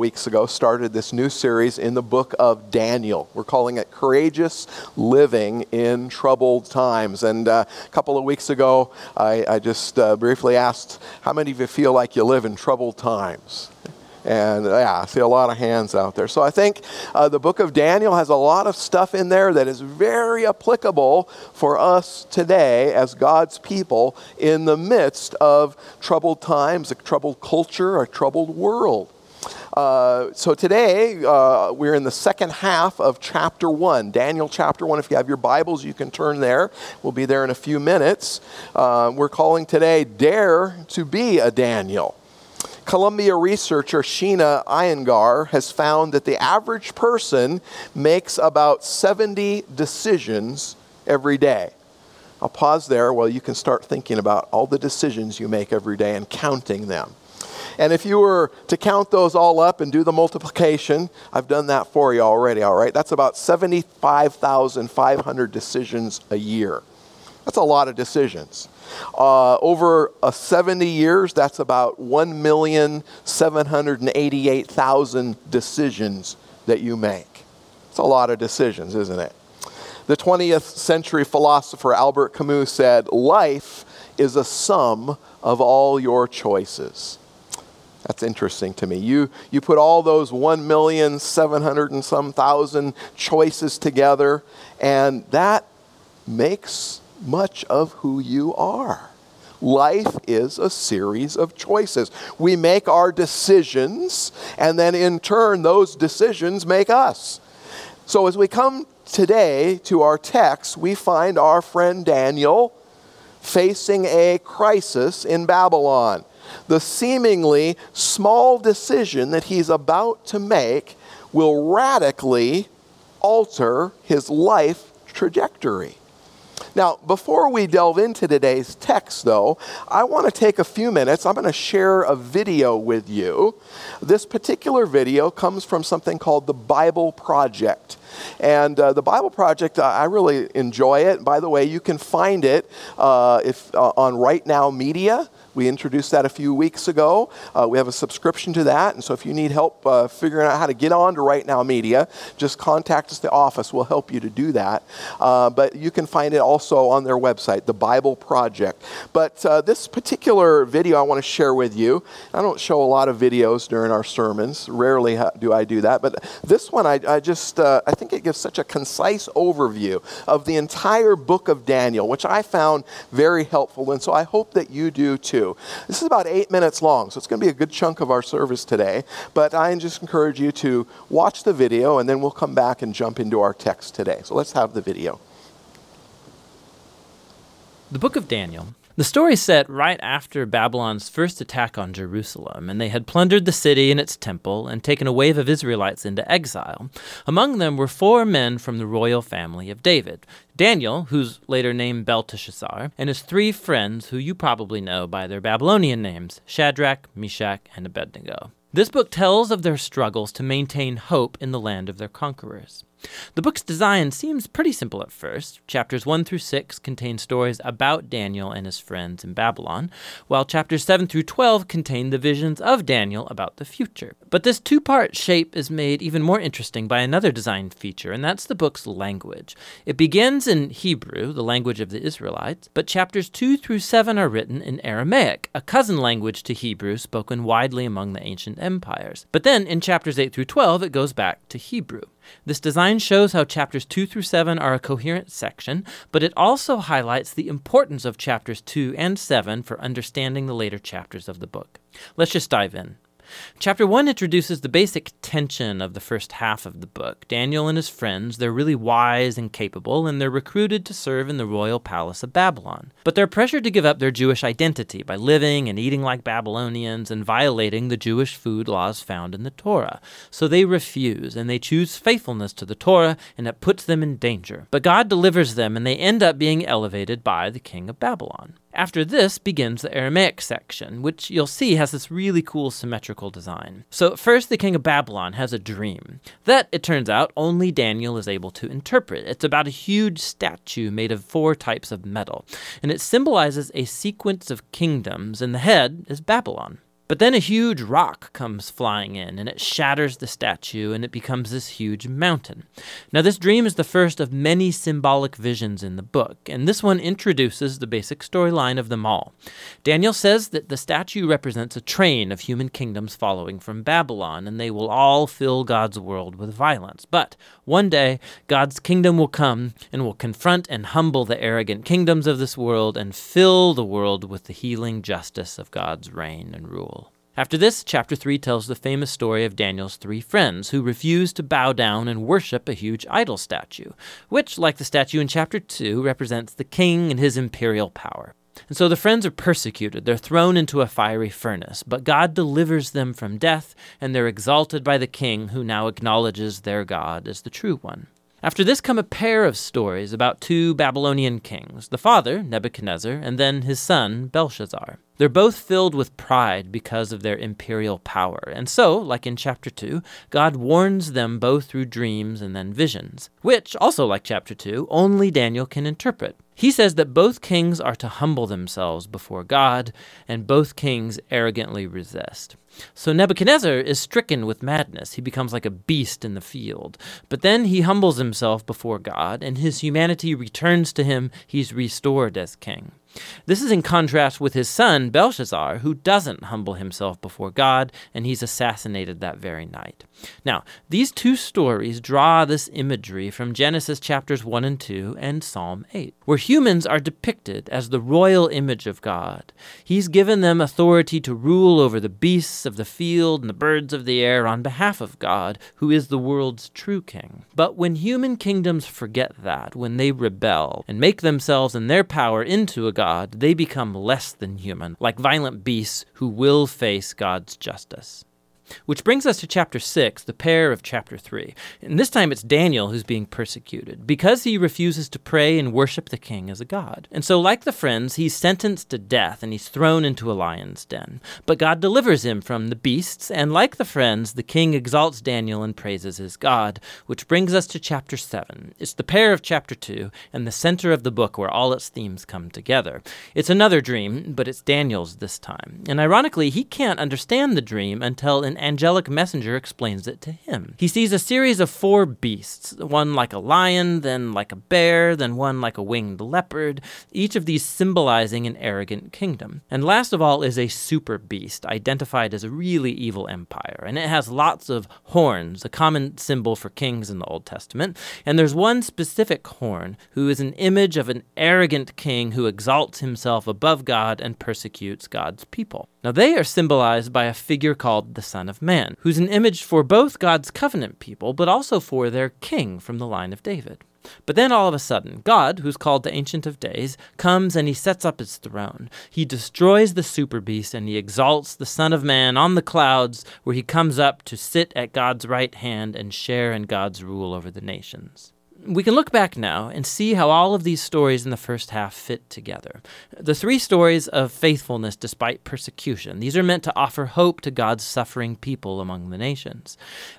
weeks ago started this new series in the book of Daniel. We're calling it Courageous Living in Troubled Times. And uh, a couple of weeks ago, I, I just uh, briefly asked, How many of you feel like you live in troubled times? And yeah, I see a lot of hands out there. So I think uh, the book of Daniel has a lot of stuff in there that is very applicable for us today as God's people in the midst of troubled times, a troubled culture, a troubled world. Uh, so today uh, we're in the second half of chapter 1, Daniel chapter 1. If you have your Bibles, you can turn there. We'll be there in a few minutes. Uh, we're calling today Dare to be a Daniel. Columbia researcher Sheena Iyengar has found that the average person makes about 70 decisions every day. I'll pause there while you can start thinking about all the decisions you make every day and counting them. And if you were to count those all up and do the multiplication, I've done that for you already, all right? That's about 75,500 decisions a year. That's a lot of decisions. Uh, over uh, 70 years, that's about 1,788,000 decisions that you make. It's a lot of decisions, isn't it? The 20th century philosopher Albert Camus said, Life is a sum of all your choices. That's interesting to me. You, you put all those 1,700 and some thousand choices together, and that makes much of who you are. Life is a series of choices. We make our decisions, and then in turn, those decisions make us. So as we come today to our text, we find our friend Daniel facing a crisis in Babylon the seemingly small decision that he's about to make will radically alter his life trajectory. Now, before we delve into today's text, though, I want to take a few minutes. I'm going to share a video with you. This particular video comes from something called the Bible Project. And uh, the Bible Project, uh, I really enjoy it. By the way, you can find it uh, if, uh, on Right Now Media. We introduced that a few weeks ago. Uh, we have a subscription to that. And so if you need help uh, figuring out how to get on to Right Now Media, just contact us at the office. We'll help you to do that. Uh, but you can find it also on their website, The Bible Project. But uh, this particular video I want to share with you, I don't show a lot of videos during our sermons. Rarely do I do that. But this one, I, I just, uh, I think it gives such a concise overview of the entire book of Daniel, which I found very helpful. And so I hope that you do too. This is about eight minutes long, so it's going to be a good chunk of our service today. But I just encourage you to watch the video, and then we'll come back and jump into our text today. So let's have the video. The book of Daniel the story is set right after Babylon's first attack on Jerusalem, and they had plundered the city and its temple and taken a wave of Israelites into exile. Among them were four men from the royal family of David Daniel, who's later named Belteshazzar, and his three friends, who you probably know by their Babylonian names Shadrach, Meshach, and Abednego. This book tells of their struggles to maintain hope in the land of their conquerors. The book's design seems pretty simple at first. Chapters 1 through 6 contain stories about Daniel and his friends in Babylon, while chapters 7 through 12 contain the visions of Daniel about the future. But this two part shape is made even more interesting by another design feature, and that's the book's language. It begins in Hebrew, the language of the Israelites, but chapters 2 through 7 are written in Aramaic, a cousin language to Hebrew spoken widely among the ancient empires. But then in chapters 8 through 12, it goes back to Hebrew. This design shows how chapters 2 through 7 are a coherent section, but it also highlights the importance of chapters 2 and 7 for understanding the later chapters of the book. Let's just dive in. Chapter 1 introduces the basic tension of the first half of the book. Daniel and his friends, they're really wise and capable, and they're recruited to serve in the royal palace of Babylon. But they're pressured to give up their Jewish identity by living and eating like Babylonians and violating the Jewish food laws found in the Torah. So they refuse, and they choose faithfulness to the Torah, and it puts them in danger. But God delivers them, and they end up being elevated by the king of Babylon. After this begins the Aramaic section, which you'll see has this really cool symmetrical design. So, first, the king of Babylon has a dream that, it turns out, only Daniel is able to interpret. It's about a huge statue made of four types of metal, and it symbolizes a sequence of kingdoms, and the head is Babylon. But then a huge rock comes flying in, and it shatters the statue, and it becomes this huge mountain. Now, this dream is the first of many symbolic visions in the book, and this one introduces the basic storyline of them all. Daniel says that the statue represents a train of human kingdoms following from Babylon, and they will all fill God's world with violence. But one day, God's kingdom will come and will confront and humble the arrogant kingdoms of this world and fill the world with the healing justice of God's reign and rule. After this, chapter 3 tells the famous story of Daniel's three friends who refused to bow down and worship a huge idol statue, which, like the statue in chapter 2, represents the king and his imperial power. And so the friends are persecuted. They're thrown into a fiery furnace, but God delivers them from death, and they're exalted by the king who now acknowledges their God as the true one. After this come a pair of stories about two Babylonian kings, the father, Nebuchadnezzar, and then his son, Belshazzar. They're both filled with pride because of their imperial power. And so, like in chapter 2, God warns them both through dreams and then visions, which, also like chapter 2, only Daniel can interpret. He says that both kings are to humble themselves before God, and both kings arrogantly resist. So Nebuchadnezzar is stricken with madness. He becomes like a beast in the field. But then he humbles himself before God, and his humanity returns to him. He's restored as king. This is in contrast with his son, Belshazzar, who doesn't humble himself before God, and he's assassinated that very night. Now, these two stories draw this imagery from Genesis chapters 1 and 2 and Psalm 8, where humans are depicted as the royal image of God. He's given them authority to rule over the beasts of the field and the birds of the air on behalf of God, who is the world's true king. But when human kingdoms forget that, when they rebel and make themselves and their power into a God, they become less than human, like violent beasts who will face God's justice. Which brings us to chapter 6, the pair of chapter 3. And this time it's Daniel who's being persecuted because he refuses to pray and worship the king as a god. And so, like the friends, he's sentenced to death and he's thrown into a lion's den. But God delivers him from the beasts, and like the friends, the king exalts Daniel and praises his God. Which brings us to chapter 7. It's the pair of chapter 2 and the center of the book where all its themes come together. It's another dream, but it's Daniel's this time. And ironically, he can't understand the dream until an angelic messenger explains it to him. He sees a series of four beasts, one like a lion, then like a bear, then one like a winged leopard, each of these symbolizing an arrogant kingdom. And last of all is a super beast, identified as a really evil empire, and it has lots of horns, a common symbol for kings in the Old Testament. And there's one specific horn who is an image of an arrogant king who exalts himself above God and persecutes God's people. Now, they are symbolized by a figure called the Son of Man, who's an image for both God's covenant people, but also for their king from the line of David. But then all of a sudden, God, who's called the Ancient of Days, comes and he sets up his throne. He destroys the super beast and he exalts the Son of Man on the clouds, where he comes up to sit at God's right hand and share in God's rule over the nations we can look back now and see how all of these stories in the first half fit together. The three stories of faithfulness despite persecution, these are meant to offer hope to God's suffering people among the nations.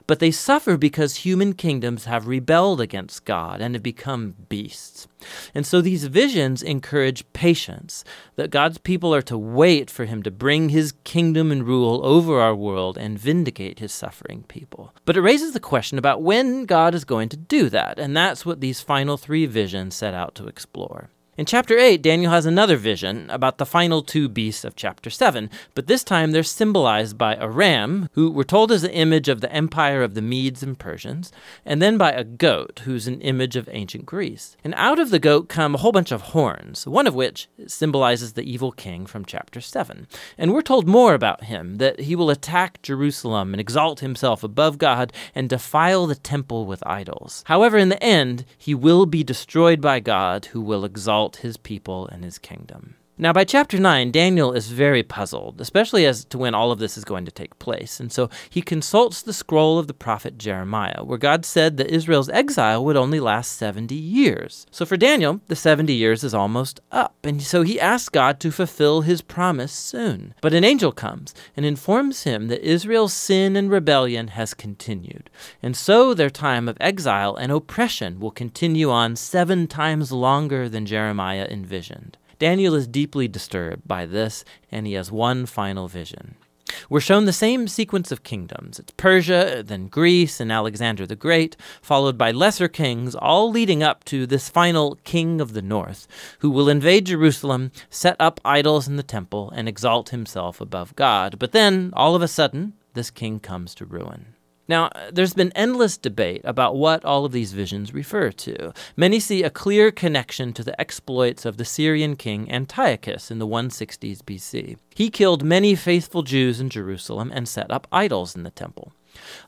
But they suffer because human kingdoms have rebelled against God and have become beasts. And so these visions encourage patience, that God's people are to wait for him to bring his kingdom and rule over our world and vindicate his suffering people. But it raises the question about when God is going to do that, and that's what these final three visions set out to explore. In chapter 8, Daniel has another vision about the final two beasts of chapter 7, but this time they're symbolized by a ram, who we're told is an image of the empire of the Medes and Persians, and then by a goat, who's an image of ancient Greece. And out of the goat come a whole bunch of horns, one of which symbolizes the evil king from chapter 7. And we're told more about him, that he will attack Jerusalem and exalt himself above God and defile the temple with idols. However, in the end, he will be destroyed by God, who will exalt exalt his people and his kingdom. Now, by chapter 9, Daniel is very puzzled, especially as to when all of this is going to take place. And so he consults the scroll of the prophet Jeremiah, where God said that Israel's exile would only last 70 years. So for Daniel, the 70 years is almost up. And so he asks God to fulfill his promise soon. But an angel comes and informs him that Israel's sin and rebellion has continued. And so their time of exile and oppression will continue on seven times longer than Jeremiah envisioned. Daniel is deeply disturbed by this, and he has one final vision. We're shown the same sequence of kingdoms. It's Persia, then Greece, and Alexander the Great, followed by lesser kings, all leading up to this final king of the north, who will invade Jerusalem, set up idols in the temple, and exalt himself above God. But then, all of a sudden, this king comes to ruin. Now, there's been endless debate about what all of these visions refer to. Many see a clear connection to the exploits of the Syrian king Antiochus in the 160s BC. He killed many faithful Jews in Jerusalem and set up idols in the temple.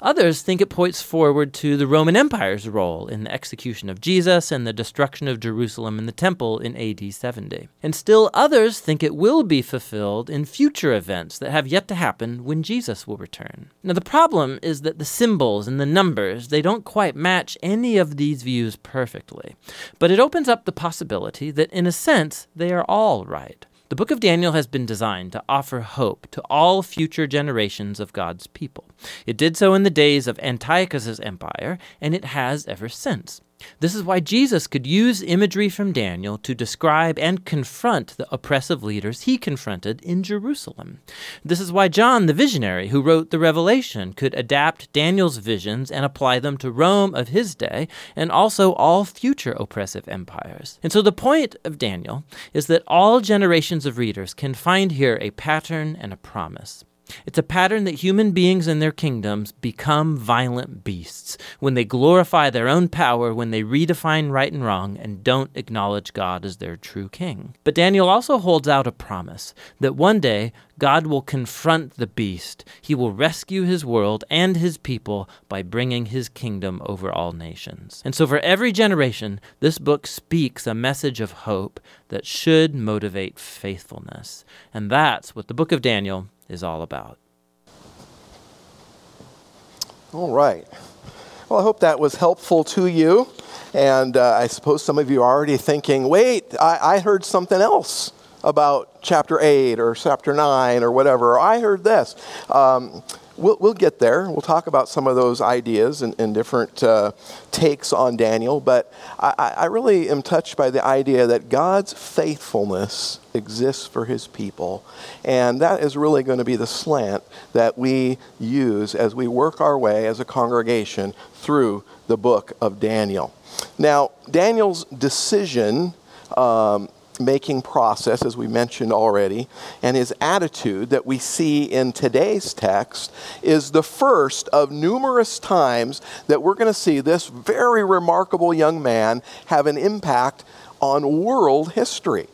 Others think it points forward to the Roman Empire's role in the execution of Jesus and the destruction of Jerusalem and the temple in AD 70. And still others think it will be fulfilled in future events that have yet to happen when Jesus will return. Now the problem is that the symbols and the numbers, they don't quite match any of these views perfectly. But it opens up the possibility that in a sense they are all right. The book of Daniel has been designed to offer hope to all future generations of God's people. It did so in the days of Antiochus's empire, and it has ever since. This is why Jesus could use imagery from Daniel to describe and confront the oppressive leaders he confronted in Jerusalem. This is why John, the visionary who wrote the Revelation, could adapt Daniel's visions and apply them to Rome of his day and also all future oppressive empires. And so the point of Daniel is that all generations of readers can find here a pattern and a promise. It's a pattern that human beings and their kingdoms become violent beasts when they glorify their own power, when they redefine right and wrong, and don't acknowledge God as their true king. But Daniel also holds out a promise that one day God will confront the beast. He will rescue his world and his people by bringing his kingdom over all nations. And so, for every generation, this book speaks a message of hope that should motivate faithfulness. And that's what the book of Daniel is all about. All right. Well, I hope that was helpful to you. And uh, I suppose some of you are already thinking, wait, I, I heard something else about chapter 8 or chapter 9 or whatever. I heard this. Um, we'll, we'll get there. We'll talk about some of those ideas and, and different uh, takes on Daniel. But I, I really am touched by the idea that God's faithfulness exists for his people. And that is really going to be the slant that we use as we work our way as a congregation through the book of Daniel. Now, Daniel's decision um, making process, as we mentioned already, and his attitude that we see in today's text is the first of numerous times that we're going to see this very remarkable young man have an impact on world history.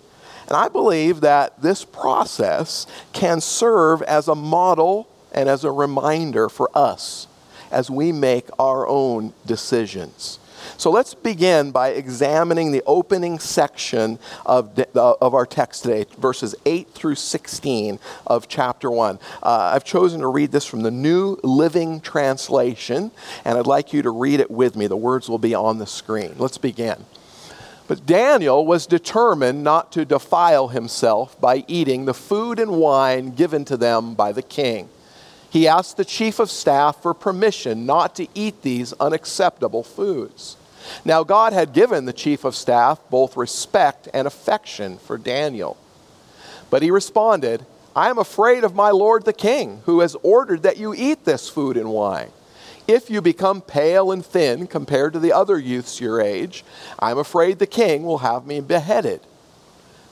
And I believe that this process can serve as a model and as a reminder for us as we make our own decisions. So let's begin by examining the opening section of, the, of our text today, verses 8 through 16 of chapter 1. Uh, I've chosen to read this from the New Living Translation, and I'd like you to read it with me. The words will be on the screen. Let's begin. But Daniel was determined not to defile himself by eating the food and wine given to them by the king. He asked the chief of staff for permission not to eat these unacceptable foods. Now, God had given the chief of staff both respect and affection for Daniel. But he responded, I am afraid of my lord the king, who has ordered that you eat this food and wine. If you become pale and thin compared to the other youths your age, I'm afraid the king will have me beheaded.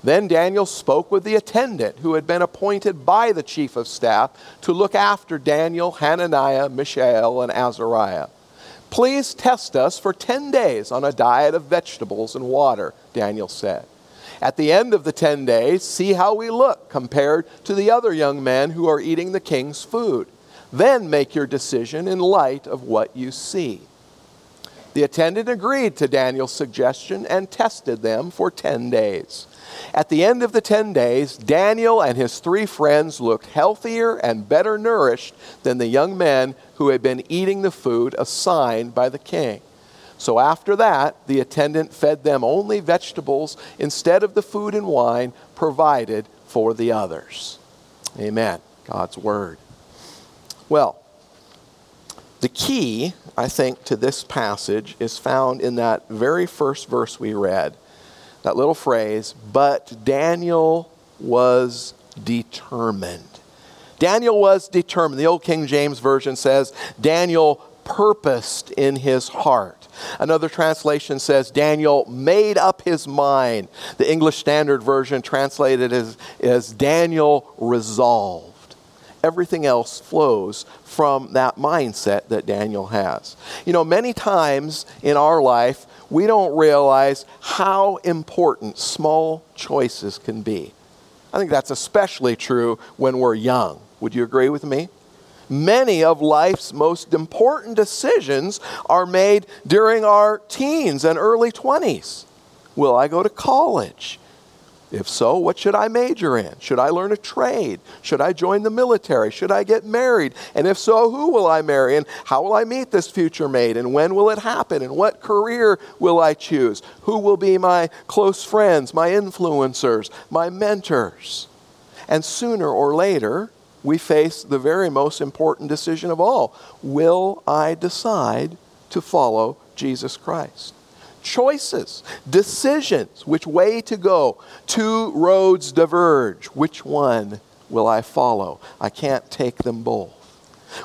Then Daniel spoke with the attendant who had been appointed by the chief of staff to look after Daniel, Hananiah, Mishael, and Azariah. Please test us for 10 days on a diet of vegetables and water, Daniel said. At the end of the 10 days, see how we look compared to the other young men who are eating the king's food. Then make your decision in light of what you see. The attendant agreed to Daniel's suggestion and tested them for 10 days. At the end of the 10 days, Daniel and his three friends looked healthier and better nourished than the young men who had been eating the food assigned by the king. So after that, the attendant fed them only vegetables instead of the food and wine provided for the others. Amen. God's word. Well, the key, I think, to this passage is found in that very first verse we read that little phrase, but Daniel was determined. Daniel was determined. The Old King James Version says Daniel purposed in his heart. Another translation says Daniel made up his mind. The English Standard Version translated as, as Daniel resolved. Everything else flows from that mindset that Daniel has. You know, many times in our life, we don't realize how important small choices can be. I think that's especially true when we're young. Would you agree with me? Many of life's most important decisions are made during our teens and early 20s. Will I go to college? If so, what should I major in? Should I learn a trade? Should I join the military? Should I get married? And if so, who will I marry? And how will I meet this future mate? And when will it happen? And what career will I choose? Who will be my close friends, my influencers, my mentors? And sooner or later, we face the very most important decision of all Will I decide to follow Jesus Christ? Choices, decisions, which way to go. Two roads diverge. Which one will I follow? I can't take them both.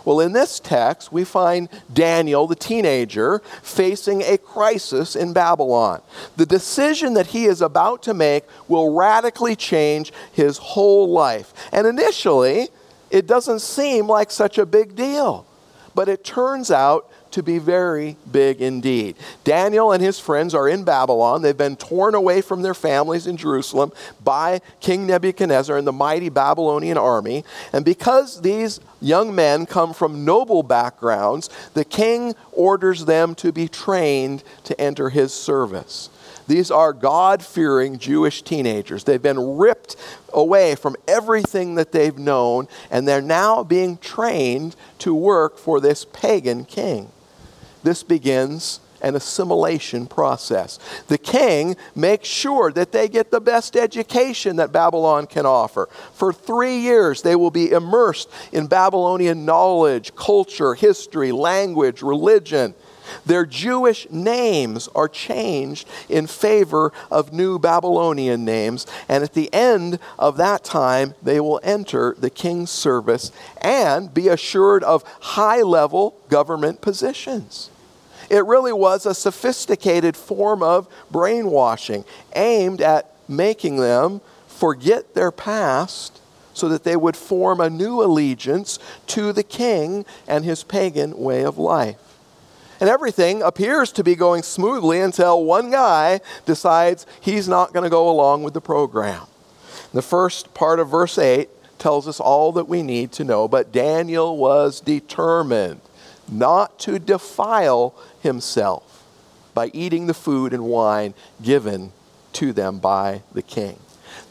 Well, in this text, we find Daniel, the teenager, facing a crisis in Babylon. The decision that he is about to make will radically change his whole life. And initially, it doesn't seem like such a big deal. But it turns out to be very big indeed. Daniel and his friends are in Babylon. They've been torn away from their families in Jerusalem by King Nebuchadnezzar and the mighty Babylonian army. And because these young men come from noble backgrounds, the king orders them to be trained to enter his service. These are God fearing Jewish teenagers. They've been ripped away from everything that they've known, and they're now being trained to work for this pagan king this begins an assimilation process. The king makes sure that they get the best education that Babylon can offer. For three years, they will be immersed in Babylonian knowledge, culture, history, language, religion. Their Jewish names are changed in favor of new Babylonian names, and at the end of that time, they will enter the king's service and be assured of high level government positions. It really was a sophisticated form of brainwashing aimed at making them forget their past so that they would form a new allegiance to the king and his pagan way of life. And everything appears to be going smoothly until one guy decides he's not going to go along with the program. The first part of verse 8 tells us all that we need to know, but Daniel was determined not to defile himself by eating the food and wine given to them by the king.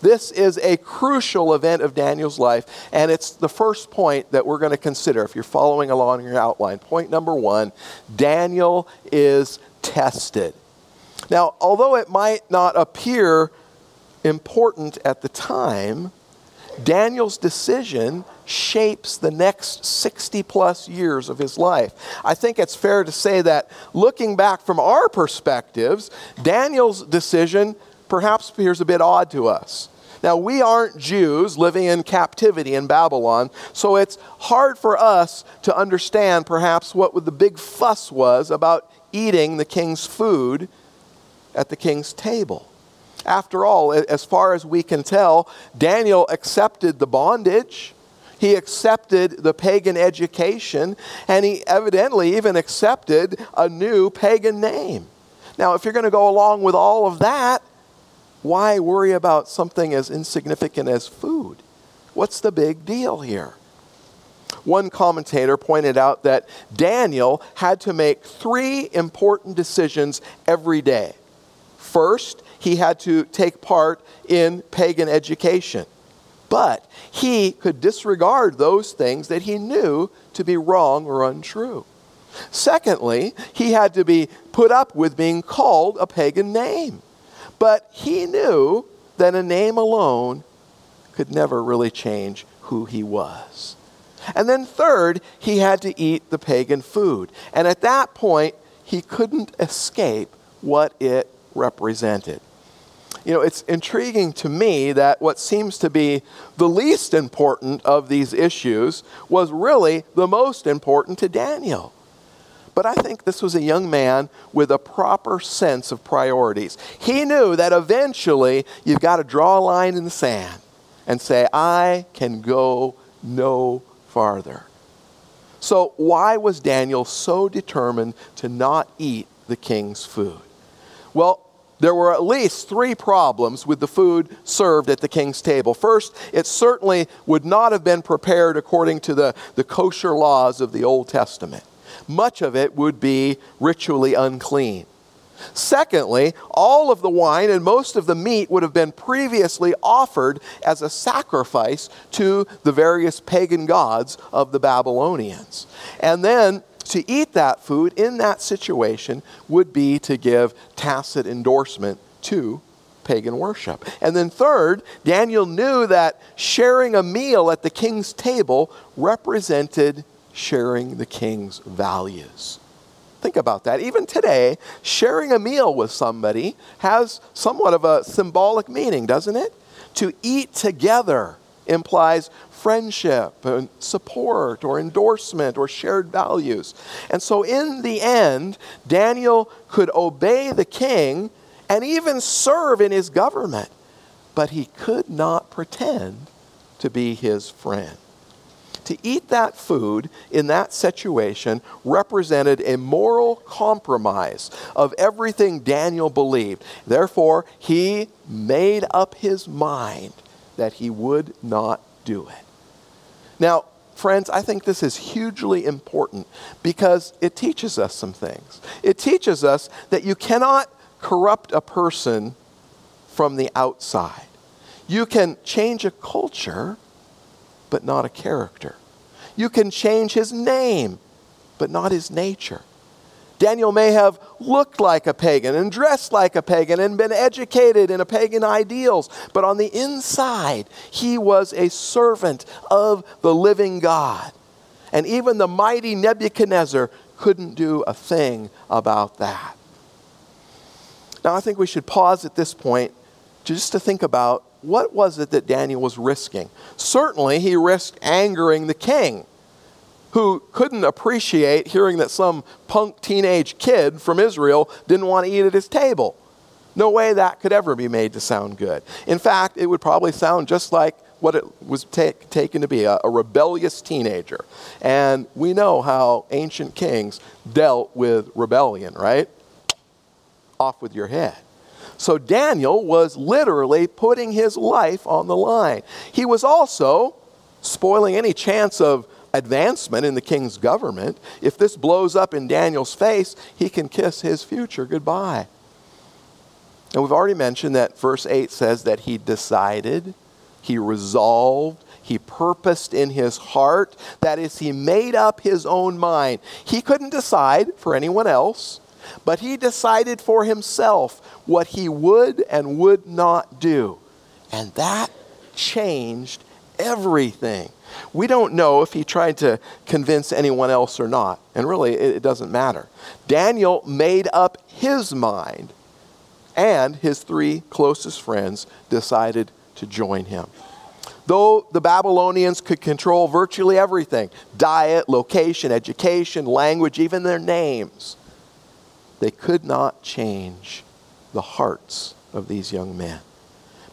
This is a crucial event of Daniel's life, and it's the first point that we're going to consider if you're following along your outline. Point number one Daniel is tested. Now, although it might not appear important at the time, Daniel's decision shapes the next 60 plus years of his life. I think it's fair to say that looking back from our perspectives, Daniel's decision perhaps appears a bit odd to us. Now, we aren't Jews living in captivity in Babylon, so it's hard for us to understand perhaps what the big fuss was about eating the king's food at the king's table. After all, as far as we can tell, Daniel accepted the bondage. He accepted the pagan education, and he evidently even accepted a new pagan name. Now, if you're going to go along with all of that, why worry about something as insignificant as food? What's the big deal here? One commentator pointed out that Daniel had to make three important decisions every day. First, he had to take part in pagan education. But he could disregard those things that he knew to be wrong or untrue. Secondly, he had to be put up with being called a pagan name. But he knew that a name alone could never really change who he was. And then, third, he had to eat the pagan food. And at that point, he couldn't escape what it represented. You know, it's intriguing to me that what seems to be the least important of these issues was really the most important to Daniel. But I think this was a young man with a proper sense of priorities. He knew that eventually you've got to draw a line in the sand and say, I can go no farther. So, why was Daniel so determined to not eat the king's food? Well, there were at least three problems with the food served at the king's table. First, it certainly would not have been prepared according to the, the kosher laws of the Old Testament much of it would be ritually unclean. Secondly, all of the wine and most of the meat would have been previously offered as a sacrifice to the various pagan gods of the Babylonians. And then to eat that food in that situation would be to give tacit endorsement to pagan worship. And then, third, Daniel knew that sharing a meal at the king's table represented sharing the king's values. Think about that. Even today, sharing a meal with somebody has somewhat of a symbolic meaning, doesn't it? To eat together implies friendship and support or endorsement or shared values. And so, in the end, Daniel could obey the king and even serve in his government, but he could not pretend to be his friend. To eat that food in that situation represented a moral compromise of everything Daniel believed. Therefore, he made up his mind that he would not do it. Now, friends, I think this is hugely important because it teaches us some things. It teaches us that you cannot corrupt a person from the outside. You can change a culture but not a character. You can change his name, but not his nature. Daniel may have looked like a pagan and dressed like a pagan and been educated in a pagan ideals, but on the inside, he was a servant of the living God. And even the mighty Nebuchadnezzar couldn't do a thing about that. Now, I think we should pause at this point just to think about what was it that Daniel was risking? Certainly, he risked angering the king, who couldn't appreciate hearing that some punk teenage kid from Israel didn't want to eat at his table. No way that could ever be made to sound good. In fact, it would probably sound just like what it was taken to be a, a rebellious teenager. And we know how ancient kings dealt with rebellion, right? Off with your head. So Daniel was literally putting his life on the line. He was also spoiling any chance of advancement in the king's government. If this blows up in Daniel's face, he can kiss his future goodbye. And we've already mentioned that verse 8 says that he decided, he resolved, he purposed in his heart. That is, he made up his own mind. He couldn't decide for anyone else, but he decided for himself what he would and would not do. And that changed everything. We don't know if he tried to convince anyone else or not, and really it doesn't matter. Daniel made up his mind, and his three closest friends decided to join him. Though the Babylonians could control virtually everything diet, location, education, language, even their names they could not change the hearts of these young men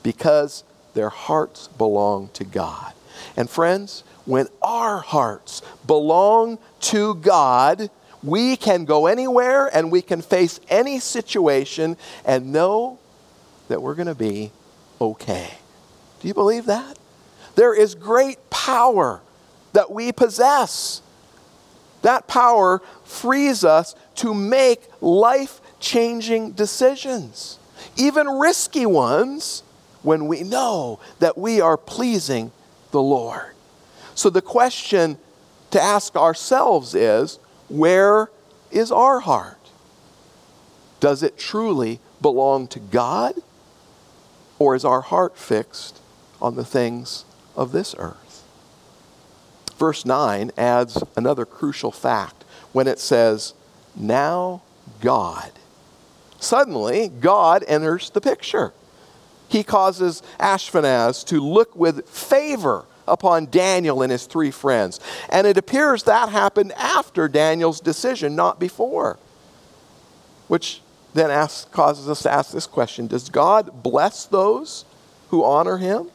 because their hearts belong to God. And friends, when our hearts belong to God, we can go anywhere and we can face any situation and know that we're going to be okay. Do you believe that? There is great power that we possess. That power frees us to make life changing decisions, even risky ones, when we know that we are pleasing the Lord. So the question to ask ourselves is where is our heart? Does it truly belong to God? Or is our heart fixed on the things of this earth? Verse 9 adds another crucial fact when it says, Now God. Suddenly, God enters the picture. He causes Ashpenaz to look with favor upon Daniel and his three friends. And it appears that happened after Daniel's decision, not before. Which then asks, causes us to ask this question Does God bless those who honor him?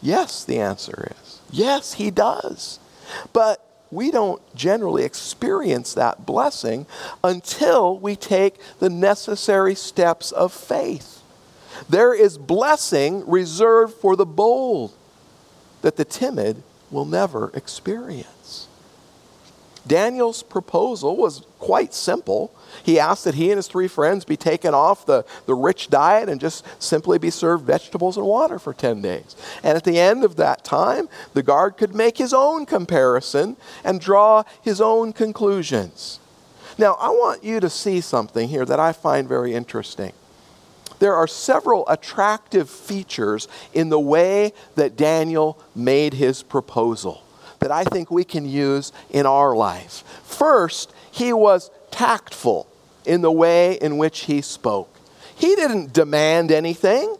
Yes, the answer is. Yes, he does. But we don't generally experience that blessing until we take the necessary steps of faith. There is blessing reserved for the bold that the timid will never experience. Daniel's proposal was quite simple. He asked that he and his three friends be taken off the, the rich diet and just simply be served vegetables and water for 10 days. And at the end of that time, the guard could make his own comparison and draw his own conclusions. Now, I want you to see something here that I find very interesting there are several attractive features in the way that Daniel made his proposal that I think we can use in our life. First, he was tactful in the way in which he spoke. He didn't demand anything,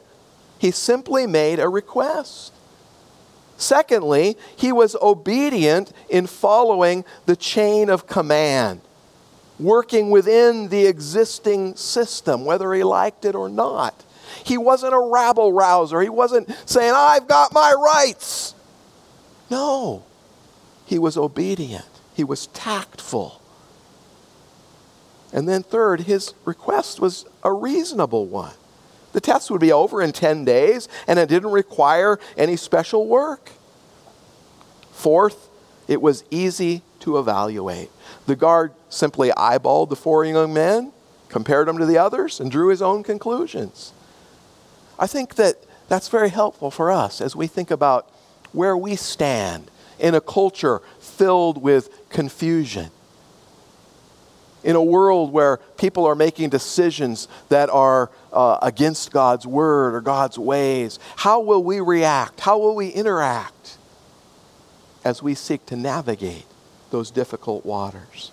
he simply made a request. Secondly, he was obedient in following the chain of command working within the existing system, whether he liked it or not. He wasn't a rabble rouser. He wasn't saying, I've got my rights. No, he was obedient, he was tactful. And then, third, his request was a reasonable one. The test would be over in 10 days, and it didn't require any special work. Fourth, it was easy to evaluate. The guard simply eyeballed the four young men, compared them to the others, and drew his own conclusions. I think that that's very helpful for us as we think about where we stand in a culture filled with confusion. In a world where people are making decisions that are uh, against God's word or God's ways, how will we react? How will we interact as we seek to navigate those difficult waters.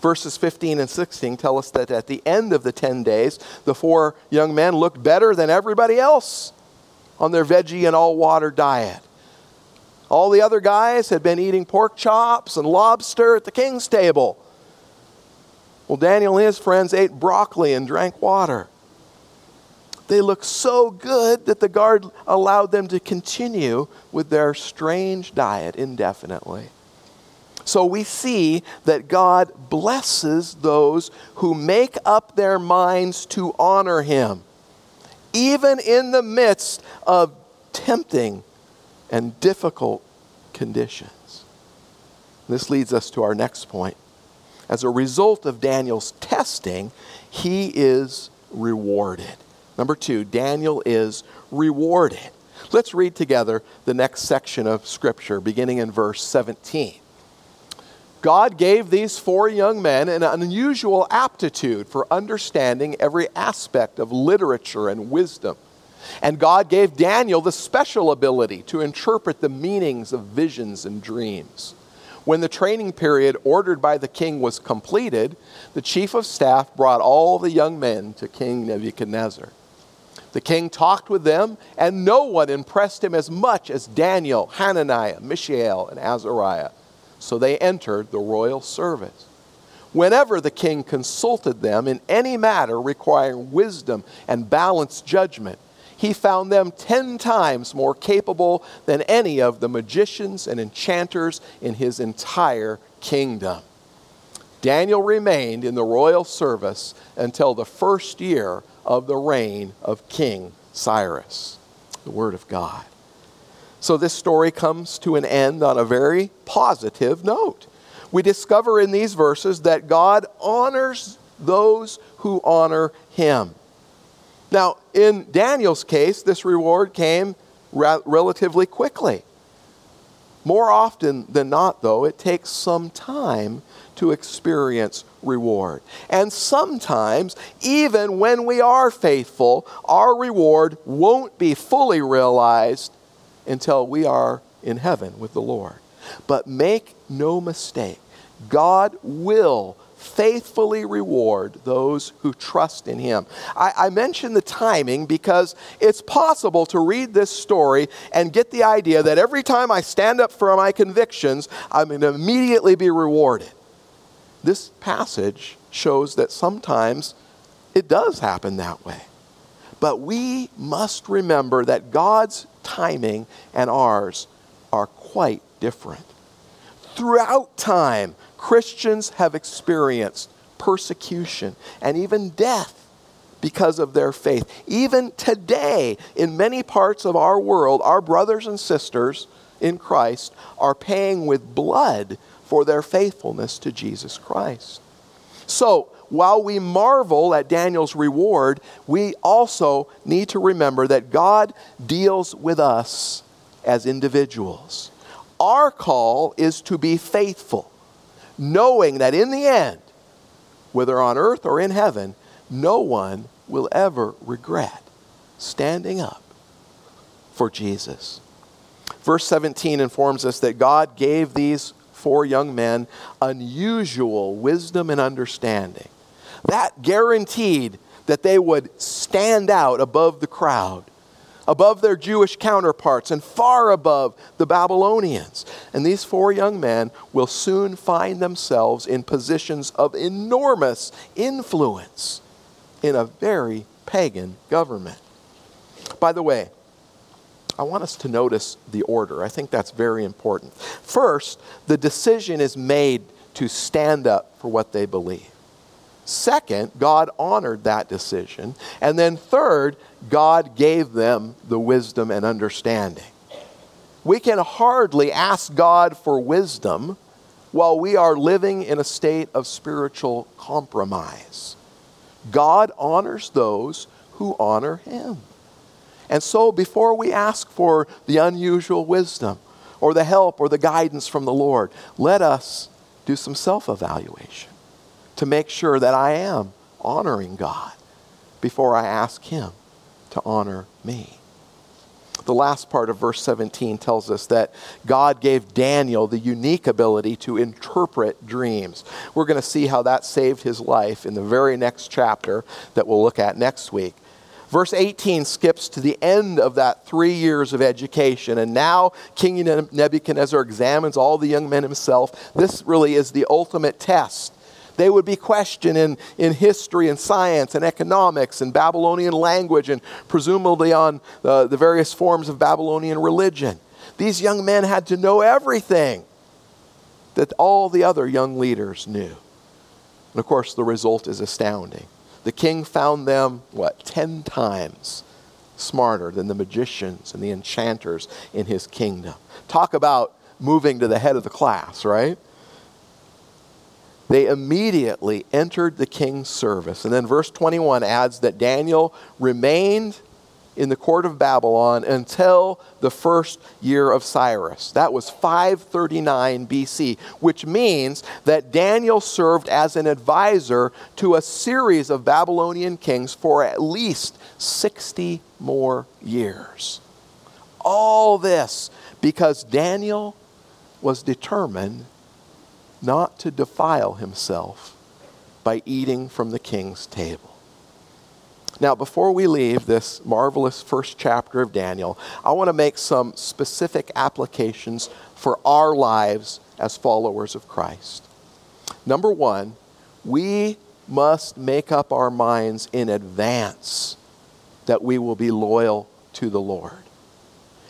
Verses 15 and 16 tell us that at the end of the 10 days, the four young men looked better than everybody else on their veggie and all water diet. All the other guys had been eating pork chops and lobster at the king's table. Well, Daniel and his friends ate broccoli and drank water. They looked so good that the guard allowed them to continue with their strange diet indefinitely. So we see that God blesses those who make up their minds to honor Him, even in the midst of tempting and difficult conditions. This leads us to our next point. As a result of Daniel's testing, he is rewarded. Number two, Daniel is rewarded. Let's read together the next section of Scripture, beginning in verse 17. God gave these four young men an unusual aptitude for understanding every aspect of literature and wisdom. And God gave Daniel the special ability to interpret the meanings of visions and dreams. When the training period ordered by the king was completed, the chief of staff brought all the young men to King Nebuchadnezzar. The king talked with them, and no one impressed him as much as Daniel, Hananiah, Mishael, and Azariah. So they entered the royal service. Whenever the king consulted them in any matter requiring wisdom and balanced judgment, he found them ten times more capable than any of the magicians and enchanters in his entire kingdom. Daniel remained in the royal service until the first year of the reign of King Cyrus. The Word of God. So this story comes to an end on a very positive note. We discover in these verses that God honors those who honor him. Now, in Daniel's case, this reward came ra- relatively quickly. More often than not, though, it takes some time to experience reward. And sometimes, even when we are faithful, our reward won't be fully realized until we are in heaven with the Lord. But make no mistake, God will faithfully reward those who trust in him. I, I mention the timing because it's possible to read this story and get the idea that every time I stand up for my convictions, I'm going to immediately be rewarded. This passage shows that sometimes it does happen that way. But we must remember that God's timing and ours are quite different. Throughout time, Christians have experienced persecution and even death because of their faith. Even today, in many parts of our world, our brothers and sisters in Christ are paying with blood for their faithfulness to Jesus Christ. So, while we marvel at Daniel's reward, we also need to remember that God deals with us as individuals. Our call is to be faithful, knowing that in the end, whether on earth or in heaven, no one will ever regret standing up for Jesus. Verse 17 informs us that God gave these four young men unusual wisdom and understanding. That guaranteed that they would stand out above the crowd, above their Jewish counterparts, and far above the Babylonians. And these four young men will soon find themselves in positions of enormous influence in a very pagan government. By the way, I want us to notice the order. I think that's very important. First, the decision is made to stand up for what they believe. Second, God honored that decision. And then third, God gave them the wisdom and understanding. We can hardly ask God for wisdom while we are living in a state of spiritual compromise. God honors those who honor Him. And so, before we ask for the unusual wisdom or the help or the guidance from the Lord, let us do some self evaluation to make sure that I am honoring God before I ask Him to honor me. The last part of verse 17 tells us that God gave Daniel the unique ability to interpret dreams. We're going to see how that saved his life in the very next chapter that we'll look at next week. Verse 18 skips to the end of that three years of education, and now King Nebuchadnezzar examines all the young men himself. This really is the ultimate test they would be questioned in, in history and science and economics and Babylonian language and presumably on the, the various forms of Babylonian religion. These young men had to know everything that all the other young leaders knew. And of course, the result is astounding. The king found them, what, 10 times smarter than the magicians and the enchanters in his kingdom. Talk about moving to the head of the class, right? They immediately entered the king's service. And then verse 21 adds that Daniel remained in the court of Babylon until the first year of Cyrus. That was 539 BC, which means that Daniel served as an advisor to a series of Babylonian kings for at least 60 more years. All this because Daniel was determined not to defile himself by eating from the king's table. Now, before we leave this marvelous first chapter of Daniel, I want to make some specific applications for our lives as followers of Christ. Number one, we must make up our minds in advance that we will be loyal to the Lord.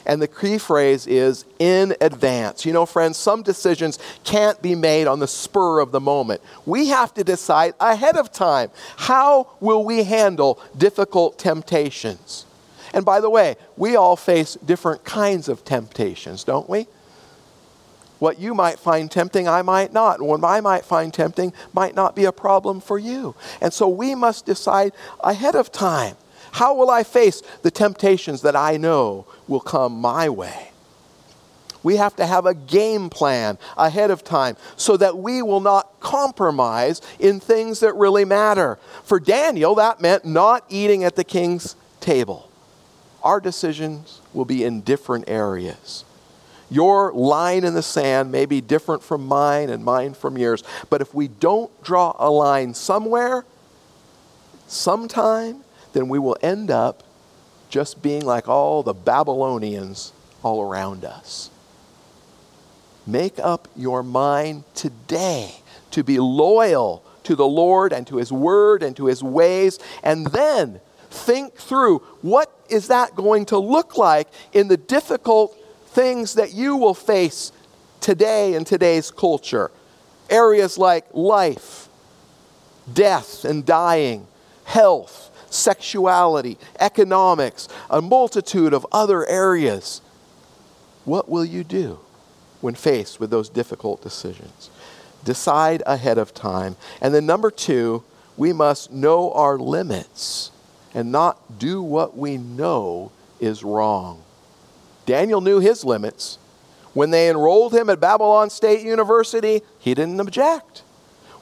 And the key phrase is in advance. You know, friends, some decisions can't be made on the spur of the moment. We have to decide ahead of time how will we handle difficult temptations. And by the way, we all face different kinds of temptations, don't we? What you might find tempting, I might not. And what I might find tempting might not be a problem for you. And so we must decide ahead of time how will I face the temptations that I know will come my way? We have to have a game plan ahead of time so that we will not compromise in things that really matter. For Daniel, that meant not eating at the king's table. Our decisions will be in different areas. Your line in the sand may be different from mine and mine from yours. But if we don't draw a line somewhere, sometime, then we will end up just being like all the Babylonians all around us. Make up your mind today to be loyal to the Lord and to His Word and to His ways, and then think through what is that going to look like in the difficult things that you will face today in today's culture. Areas like life, death and dying, health, sexuality, economics, a multitude of other areas. What will you do when faced with those difficult decisions? Decide ahead of time. And then, number two, we must know our limits and not do what we know is wrong. Daniel knew his limits. When they enrolled him at Babylon State University, he didn't object.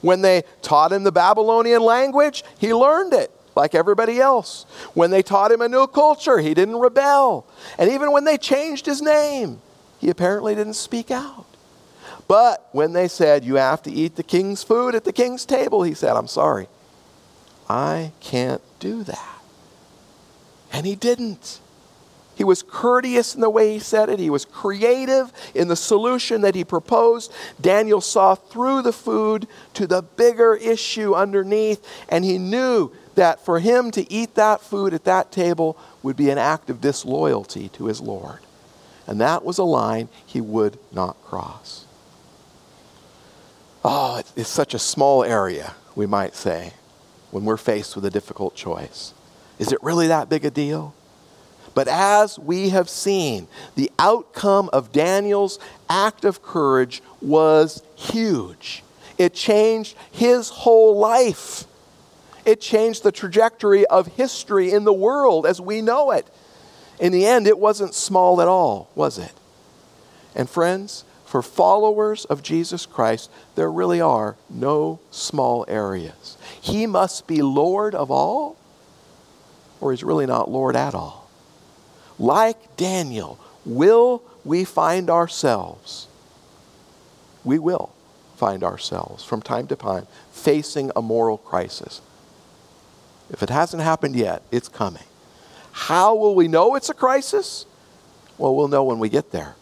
When they taught him the Babylonian language, he learned it like everybody else. When they taught him a new culture, he didn't rebel. And even when they changed his name, he apparently didn't speak out. But when they said, You have to eat the king's food at the king's table, he said, I'm sorry. I can't do that. And he didn't. He was courteous in the way he said it. He was creative in the solution that he proposed. Daniel saw through the food to the bigger issue underneath, and he knew that for him to eat that food at that table would be an act of disloyalty to his Lord. And that was a line he would not cross. Oh, it's such a small area, we might say, when we're faced with a difficult choice. Is it really that big a deal? But as we have seen, the outcome of Daniel's act of courage was huge. It changed his whole life. It changed the trajectory of history in the world as we know it. In the end, it wasn't small at all, was it? And friends, for followers of Jesus Christ, there really are no small areas. He must be Lord of all, or he's really not Lord at all. Like Daniel, will we find ourselves? We will find ourselves from time to time facing a moral crisis. If it hasn't happened yet, it's coming. How will we know it's a crisis? Well, we'll know when we get there.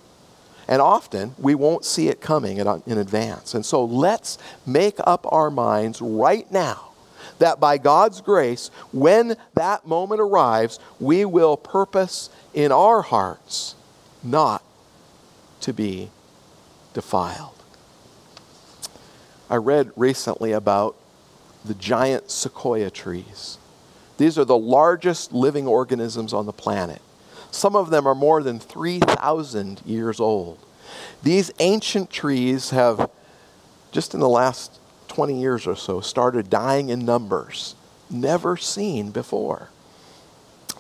And often we won't see it coming in advance. And so let's make up our minds right now that by God's grace, when that moment arrives, we will purpose in our hearts not to be defiled. I read recently about the giant sequoia trees. These are the largest living organisms on the planet. Some of them are more than 3,000 years old. These ancient trees have, just in the last 20 years or so, started dying in numbers never seen before.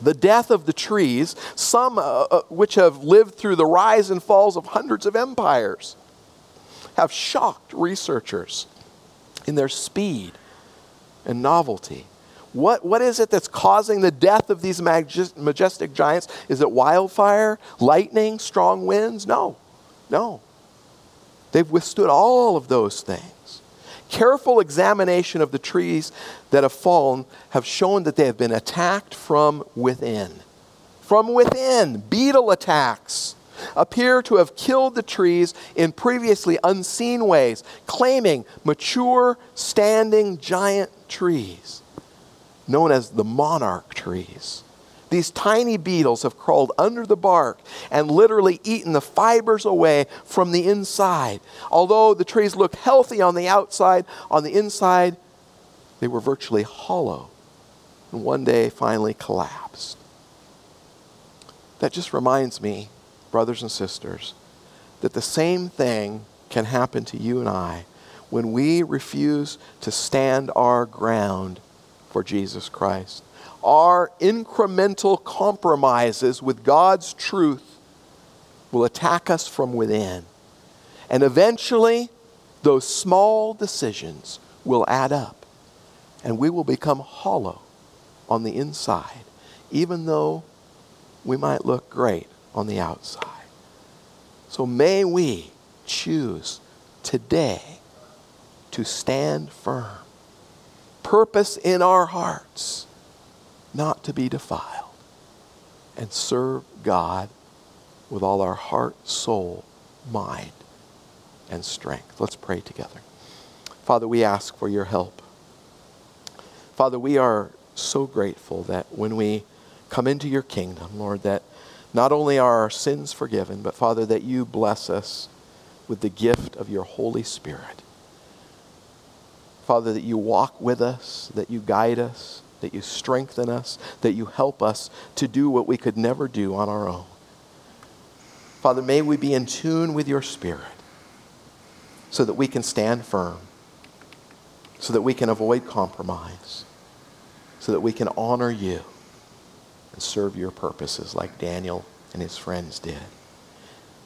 The death of the trees, some uh, uh, which have lived through the rise and falls of hundreds of empires, have shocked researchers in their speed and novelty. What, what is it that's causing the death of these majestic giants? Is it wildfire, lightning, strong winds? No, no. They've withstood all of those things. Careful examination of the trees that have fallen have shown that they have been attacked from within. From within, beetle attacks appear to have killed the trees in previously unseen ways, claiming mature, standing giant trees known as the monarch trees. These tiny beetles have crawled under the bark and literally eaten the fibers away from the inside. Although the trees looked healthy on the outside, on the inside, they were virtually hollow and one day finally collapsed. That just reminds me, brothers and sisters, that the same thing can happen to you and I when we refuse to stand our ground for Jesus Christ. Our incremental compromises with God's truth will attack us from within. And eventually, those small decisions will add up, and we will become hollow on the inside, even though we might look great on the outside. So may we choose today to stand firm. Purpose in our hearts not to be defiled and serve God with all our heart, soul, mind, and strength. Let's pray together. Father, we ask for your help. Father, we are so grateful that when we come into your kingdom, Lord, that not only are our sins forgiven, but Father, that you bless us with the gift of your Holy Spirit. Father, that you walk with us, that you guide us, that you strengthen us, that you help us to do what we could never do on our own. Father, may we be in tune with your Spirit so that we can stand firm, so that we can avoid compromise, so that we can honor you and serve your purposes like Daniel and his friends did.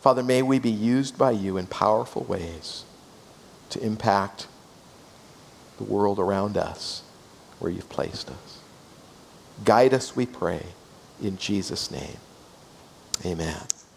Father, may we be used by you in powerful ways to impact the world around us where you've placed us. Guide us, we pray, in Jesus' name. Amen.